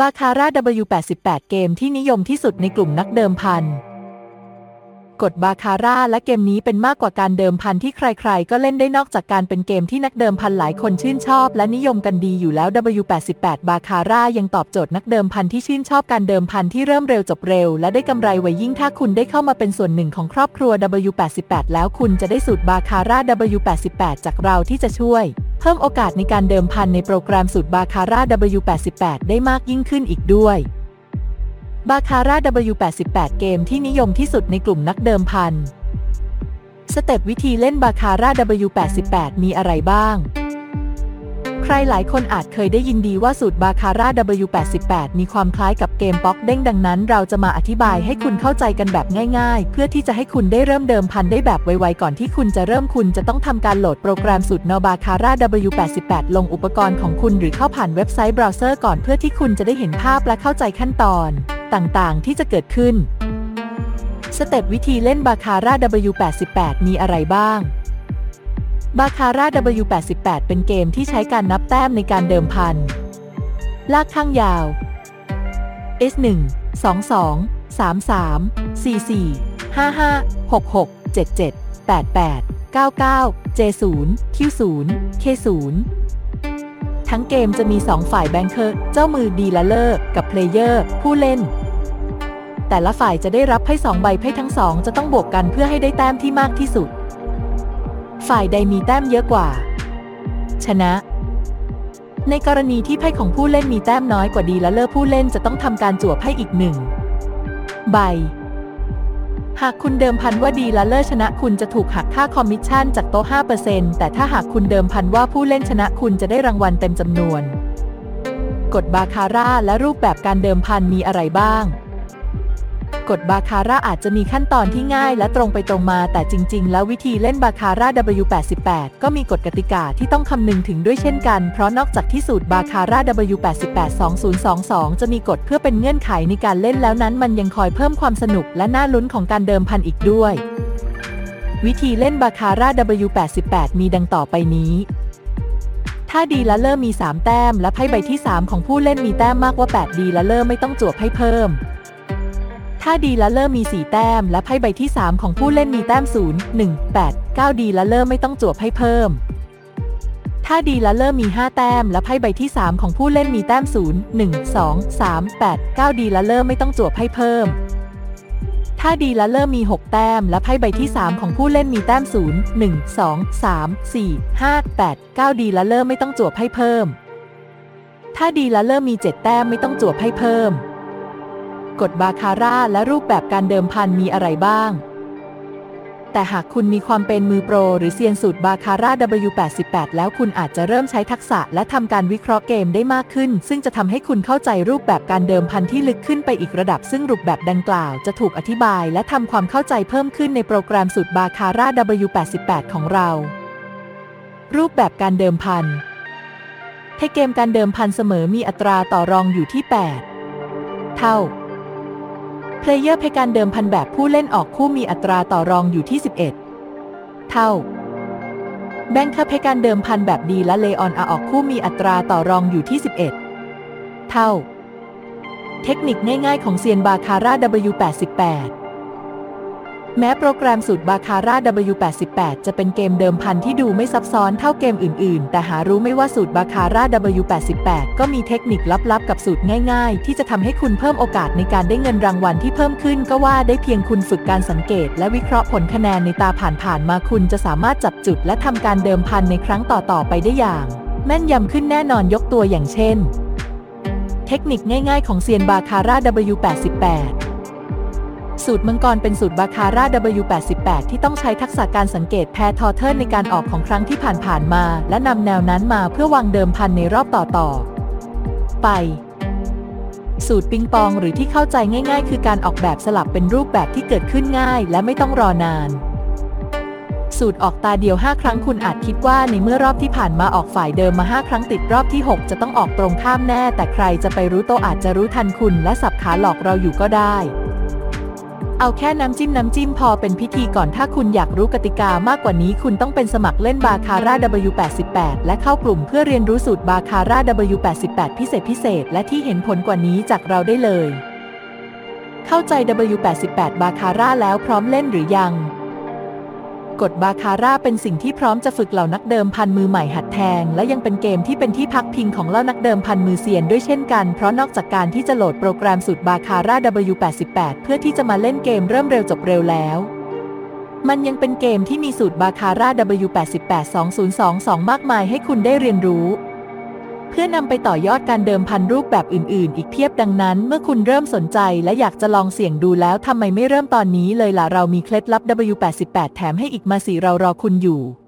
บาคาร่า W88 เกมที่นิยมที่สุดในกลุ่มนักเดิมพัน กฎบาคาร่าและเกมนี้เป็นมากกว่าการเดิมพันที่ใครๆ ก็เล่นได้นอกจากการเป็นเกมที่นักเดิมพันหลายคนชื่นชอบ และนิยมกันดีอยู่แล้ว W88 บาคาร่ายังตอบโจทย์นักเดิมพันที่ชื่นชอบการเดิมพันที่เริ่มเร็วจบเร็ว และได้กำไรไวยิ่งถ้าคุณได้เข้ามาเป็นส่วนหนึ่งของครอบครัว W88 แล้วคุณจะได้สูตรบาคาร่า W88 จากเราที่จะช่วยเพิ่มโอกาสในการเดิมพันในโปรแกรมสูตรบาคาร่า W88 ได้มากยิ่งขึ้นอีกด้วยบาคาร่า W88 เกมที่นิยมที่สุดในกลุ่มนักเดิมพัน สเต็ปวิธีเล่นบาคาร่า W88 มีอะไรบ้าง ใครหลายคนอาจเคยได้ยินดีว่าสูตรบาคาร่า W88 มีความคล้ายกับเกมป๊อกเด้งดังนั้น เราจะมาอธิบายให้คุณเข้าใจกันแบบง่ายๆ เพื่อที่จะให้คุณได้เริ่มเดิมพันได้แบบไวๆก่อนที่คุณจะเริ่มคุณจะต้องทำการโหลดโปรแกรมสูตร n o b a c a r a W88 ลงอุปกรณ์ของคุณหรือเข้าผ่านเว็บไซต์เบราว์เซอร์ก่อนเพื่อที่คุณจะได้เห็นภาพและเข้าใจขั้นตอน ต่างๆ ที่จะเกิดขึ้น สเต็ปวิธีเล่นบาคาร่า W88 มีอะไรบ้าง บาคาร่า W88 เป็นเกมที่ใช้การนับแต้มในการเดิมพัน ลากข้างยาว S1 22 33 44 55 66 77 88 99 J0 Q0 K0 ทั้งเกมจะมี 2 ฝ่าย banker เจ้ามือ dealer กับ player ผู้เล่น แต่ละฝ่ายจะได้รับไพ่2ใบไพ่ทั้งสองจะต้องบวกกันเพื่อให้ได้แต้มที่มากที่สุด ฝ่ายใดมีแต้มเยอะกว่า ชนะ ในกรณีที่ไพ่ของผู้เล่นมีแต้มน้อยกว่า dealer ผู้เล่นจะต้องทำการจั่วไพ่อีกหนึ่งใบ หากคุณเดิมพันว่า dealer ชนะคุณจะถูกหักค่าคอมมิชชั่นจากโต๊ะ5%แต่ถ้าหากคุณเดิมพันว่าผู้เล่นชนะคุณจะได้รางวัลเต็มจำนวน กฎบาคาร่าและรูปแบบการเดิมพันมีอะไรบ้าง กฎบาคาร่าอาจจะมีขั้นตอนที่ง่ายและตรงไปตรงมาแต่จริง ๆ แล้ววิธีเล่นบาคาร่า W88 ก็มีกฎกติกาที่ต้องคำนึงถึงด้วยเช่นกัน เพราะนอกจากที่สูตรบาคาร่า W88 2022 จะมีกฎเพื่อเป็นเงื่อนไขในการเล่นแล้วนั้น มันยังคอยเพิ่มความสนุกและน่าลุ้นของการเดิมพันอีกด้วย วิธีเล่นบาคาร่า W88 มีดังต่อไปนี้ถ้า dealer มี 3 แต้ม และไพ่ใบที่ 3 ของผู้เล่นมีแต้มมากกว่า8 dealer ไม่ต้องจั่วไพ่เพิ่ม ถ้า dealer มี 4 แต้ม และไพ่ใบที่ 3 ของผู้เล่นมีแต้ม 0 1 8 9 dealer ไม่ต้องจั่วไพ่เพิ่ม ถ้า dealer มี 5 แต้ม และไพ่ใบที่ 3 ของผู้เล่นมีแต้ม 0 1 2 3 8 9 dealer ไม่ต้องจั่วไพ่เพิ่ม ถ้า dealer มี 6 แต้ม และไพ่ใบที่ 3 ของผู้เล่นมีแต้ม 0 1 2 3 4 5 8 9 dealer ไม่ต้องจั่วไพ่เพิ่ม ถ้า dealer มี 7 แต้มไม่ต้องจั่วไพ่เพิ่ม กฎบาคาร่าและรูปแบบการเดิมพันมีอะไรบ้าง แต่หากคุณมีความเป็นมือโปร หรือเซียนสูตรบาคาร่า W88 แล้วคุณอาจจะเริ่มใช้ทักษะและทำการวิเคราะห์เกมได้มากขึ้น ซึ่งจะทำให้คุณเข้าใจรูปแบบการเดิมพันที่ลึกขึ้นไปอีกระดับ ซึ่งรูปแบบดังกล่าวจะถูกอธิบาย และทำความเข้าใจเพิ่มขึ้นในโปรแกรมสูตรบาคาร่า W88 ของเรา รูปแบบการเดิมพันให้เกมการเดิมพันเสมอมีอัตราต่อรองอยู่ที่ 8 เท่า player pair การเดิมพันแบบผู้เล่นออกคู่มีอัตราต่อรองอยู่ที่ 11 เท่า bank pair การเดิมพันแบบ dealer ออกคู่มีอัตราต่อรองอยู่ที่ 11 เท่า เทคนิคง่ายๆของเซียนบาคาร่า W88 แม้โปรแกรมสูตรบาคาร่า W88 จะเป็นเกมเดิมพันที่ดูไม่ซับซ้อนเท่าเกมอื่นๆ แต่หารู้ไม่ว่าสูตรบาคาร่า W88 ก็มีเทคนิคลับๆ กับสูตรง่ายๆ ที่จะทำให้คุณเพิ่มโอกาสในการได้เงินรางวัลที่เพิ่มขึ้นก็ว่าได้เพียงคุณฝึกการสังเกต และวิเคราะห์ผลคะแนนในตาผ่านๆมาคุณจะสามารถจับจุด และทำการเดิมพันในครั้งต่อๆไปได้อย่าง แม่นยำขึ้นแน่นอนยกตัวอย่างเช่น เทคนิคง่าย ๆ ของเซียนบาคาร่า W88 สูตรมังกรเป็นสูตรบาคาร่า W88 ที่ต้องใช้ทักษะการสังเกตแพทอเทิร์นในการออกของครั้งที่ผ่านๆมา และนำแนวนั้นมาเพื่อวางเดิมพันในรอบต่อๆไป สูตรปิงปองหรือที่เข้าใจง่าย ๆ คือการออกแบบสลับเป็นรูปแบบที่เกิดขึ้นง่าย และไม่ต้องรอนาน สูตรออกตาเดียว 5 ครั้งคุณอาจคิดว่าในเมื่อรอบที่ผ่านมาออกฝ่ายเดิมมา 5 ครั้งติดรอบที่ 6 จะต้องออกตรงข้ามแน่ แต่ใครจะไปรู้โตอาจจะรู้ทันคุณ และสับขาหลอกเราอยู่ก็ได้ เอาแค่น้ำจิ้มน้ำจิ้มพอเป็นพิธีก่อนถ้าคุณอยากรู้กติกามากกว่านี้ คุณต้องเป็นสมัครเล่นบาคาร่า W88 และเข้ากลุ่มเพื่อเรียนรู้สูตรบาคาร่า W88 พิเศษพิเศษ และที่เห็นผลกว่านี้จากเราได้เลย เข้าใจ W88 บาคาร่าแล้วพร้อมเล่นหรือยัง กฎบาคาร่าเป็นสิ่งที่พร้อมจะฝึกเหล่านักเดิมพันมือใหม่หัดแทง และยังเป็นเกมที่เป็นที่พักพิงของเหล่านักเดิมพันมือเซียนด้วยเช่นกันเพราะนอกจากการที่จะโหลดโปรแกรมสูตรบาคาร่า W88 เพื่อที่จะมาเล่นเกมเริ่มเร็วจบเร็วแล้ว มันยังเป็นเกมที่มีสูตรบาคาร่า W88 2022 มากมายให้คุณได้เรียนรู้ พื่อนำไปต่อยอดการเดิมพันรูปแบบอื่นๆ อีกเพียบดังนั้น เมื่อคุณเริ่มสนใจและอยากจะลองเสี่ยงดูแล้วทำไมไม่เริ่มตอนนี้เลยล่ะเรามีเคล็ดลับ W88 แถมให้อีกมาสีเรารอคุณอยู่